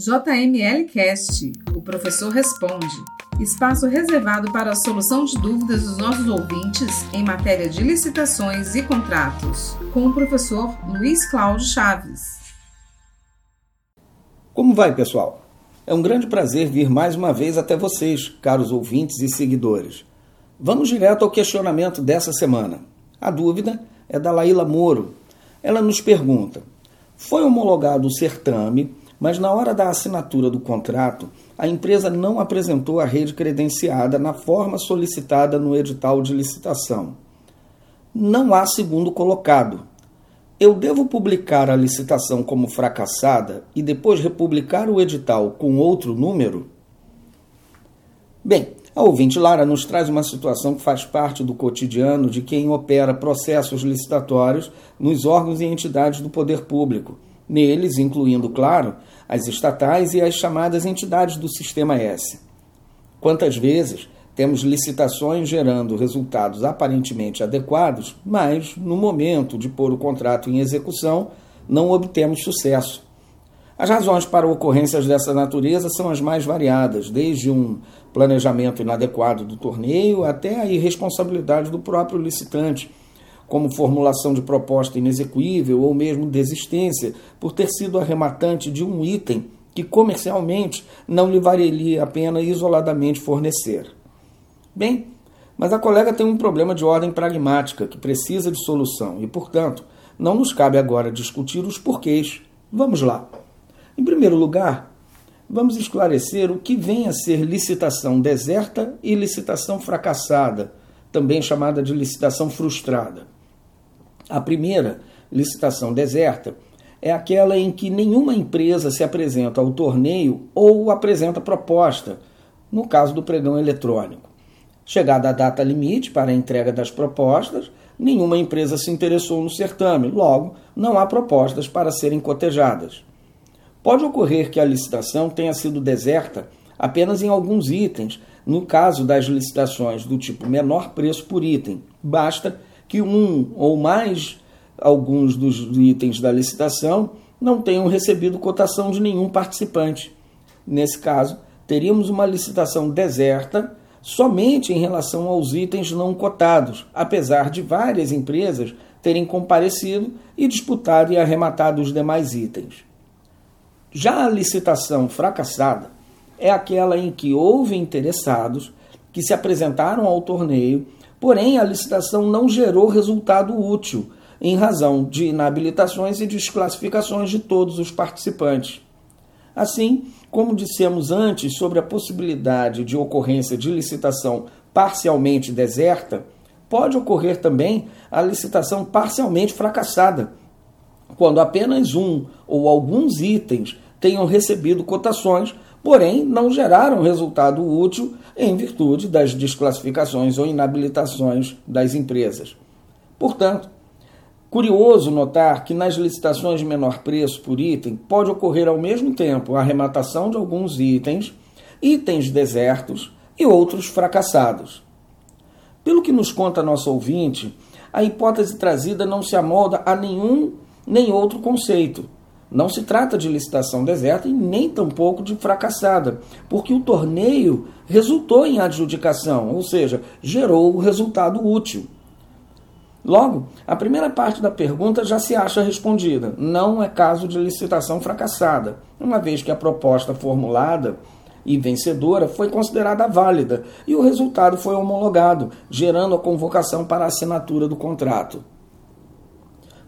JML Cast, o professor responde. Espaço reservado para a solução de dúvidas dos nossos ouvintes em matéria de licitações e contratos, com o professor Luiz Cláudio Chaves. Como vai, pessoal? É um grande prazer vir mais uma vez até vocês, caros ouvintes e seguidores. Vamos direto ao questionamento dessa semana. A dúvida é da Laíla Moro. Ela nos pergunta: Foi homologado o certame mas na hora da assinatura do contrato, a empresa não apresentou a rede credenciada na forma solicitada no edital de licitação. Não há segundo colocado. Eu devo publicar a licitação como fracassada e depois republicar o edital com outro número? Bem, a ouvinte Lara nos traz uma situação que faz parte do cotidiano de quem opera processos licitatórios nos órgãos e entidades do poder público neles incluindo, claro, as estatais e as chamadas entidades do Sistema S. Quantas vezes temos licitações gerando resultados aparentemente adequados, mas no momento de pôr o contrato em execução não obtemos sucesso. As razões para ocorrências dessa natureza são as mais variadas, desde um planejamento inadequado do torneio até a irresponsabilidade do próprio licitante como formulação de proposta inexequível ou mesmo desistência por ter sido arrematante de um item que comercialmente não lhe valeria a pena isoladamente fornecer. Bem, mas a colega tem um problema de ordem pragmática que precisa de solução e, portanto, não nos cabe agora discutir os porquês. Vamos lá. Em primeiro lugar, vamos esclarecer o que vem a ser licitação deserta e licitação fracassada, também chamada de licitação frustrada. A primeira, licitação deserta, é aquela em que nenhuma empresa se apresenta ao torneio ou apresenta proposta, no caso do pregão eletrônico. Chegada a data limite para a entrega das propostas, nenhuma empresa se interessou no certame, logo, não há propostas para serem cotejadas. Pode ocorrer que a licitação tenha sido deserta apenas em alguns itens, no caso das licitações do tipo menor preço por item. Basta que um ou mais alguns dos itens da licitação não tenham recebido cotação de nenhum participante. Nesse caso, teríamos uma licitação deserta somente em relação aos itens não cotados, apesar de várias empresas terem comparecido e disputado e arrematado os demais itens. Já a licitação fracassada é aquela em que houve interessados que se apresentaram ao torneio Porém, a licitação não gerou resultado útil, em razão de inabilitações e desclassificações de todos os participantes. Assim, como dissemos antes sobre a possibilidade de ocorrência de licitação parcialmente deserta, pode ocorrer também a licitação parcialmente fracassada, quando apenas um ou alguns itens tenham recebido cotações porém não geraram resultado útil em virtude das desclassificações ou inabilitações das empresas. Portanto, curioso notar que nas licitações de menor preço por item pode ocorrer ao mesmo tempo a arrematação de alguns itens, itens desertos e outros fracassados. Pelo que nos conta nosso ouvinte, a hipótese trazida não se amolda a nenhum nem outro conceito não se trata de licitação deserta e nem tampouco de fracassada, porque o torneio resultou em adjudicação, ou seja, gerou o resultado útil. Logo, a primeira parte da pergunta já se acha respondida. Não é caso de licitação fracassada, uma vez que a proposta formulada e vencedora foi considerada válida e o resultado foi homologado, gerando a convocação para a assinatura do contrato.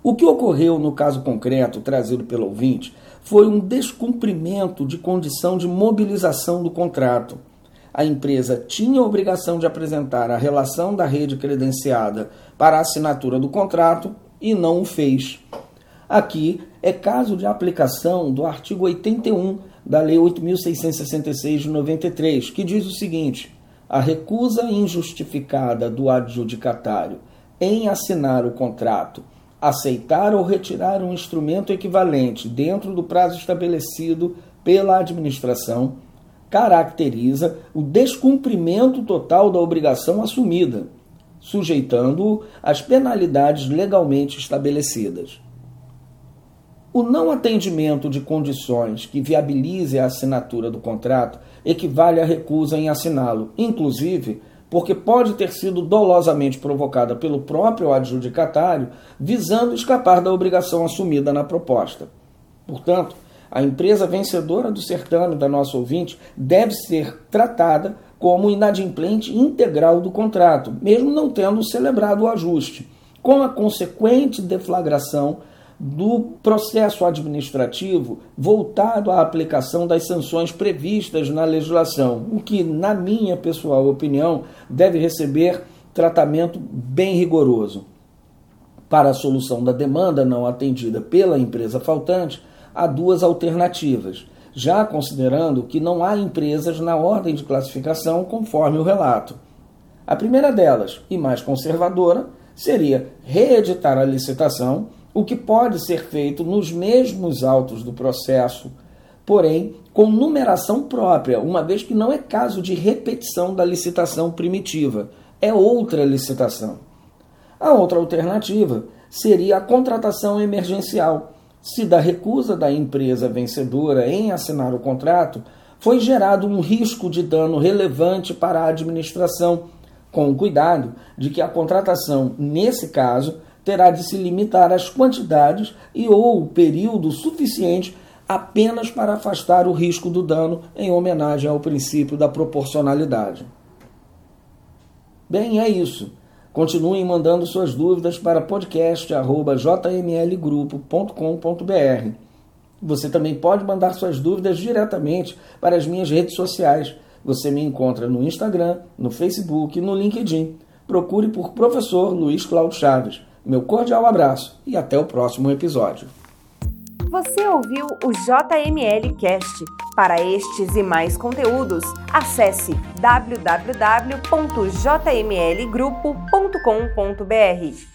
O que ocorreu no caso concreto trazido pelo ouvinte foi um descumprimento de condição de mobilização do contrato. A empresa tinha a obrigação de apresentar a relação da rede credenciada para a assinatura do contrato e não o fez. Aqui é caso de aplicação do artigo 81 da Lei 8.666 de 93, que diz o seguinte: a recusa injustificada do adjudicatário em assinar o contrato aceitar ou retirar um instrumento equivalente dentro do prazo estabelecido pela administração caracteriza o descumprimento total da obrigação assumida, sujeitando-o às penalidades legalmente estabelecidas. O não atendimento de condições que viabilize a assinatura do contrato equivale à recusa em assiná-lo, inclusive porque pode ter sido dolosamente provocada pelo próprio adjudicatário, visando escapar da obrigação assumida na proposta. Portanto, a empresa vencedora do certame da nossa ouvinte deve ser tratada como inadimplente integral do contrato, mesmo não tendo celebrado o ajuste, com a consequente deflagração do processo administrativo voltado à aplicação das sanções previstas na legislação, o que, na minha pessoal opinião, deve receber tratamento bem rigoroso. Para a solução da demanda não atendida pela empresa faltante, há duas alternativas, já considerando que não há empresas na ordem de classificação conforme o relato. A primeira delas, e mais conservadora, seria reeditar a licitação o que pode ser feito nos mesmos autos do processo, porém com numeração própria, uma vez que não é caso de repetição da licitação primitiva, é outra licitação. A outra alternativa seria a contratação emergencial, se da recusa da empresa vencedora em assinar o contrato foi gerado um risco de dano relevante para a administração, com o cuidado de que a contratação, nesse caso, terá de se limitar às quantidades e ou período suficiente apenas para afastar o risco do dano em homenagem ao princípio da proporcionalidade. Bem, é isso. Continuem mandando suas dúvidas para podcast.jmlgrupo.com.br. Você também pode mandar suas dúvidas diretamente para as minhas redes sociais. Você me encontra no Instagram, no Facebook no LinkedIn. Procure por Professor Luiz Cláudio Chaves. Meu cordial abraço e até o próximo episódio. Você ouviu o JML Cast. Para estes e mais conteúdos, acesse www.jmlgrupo.com.br.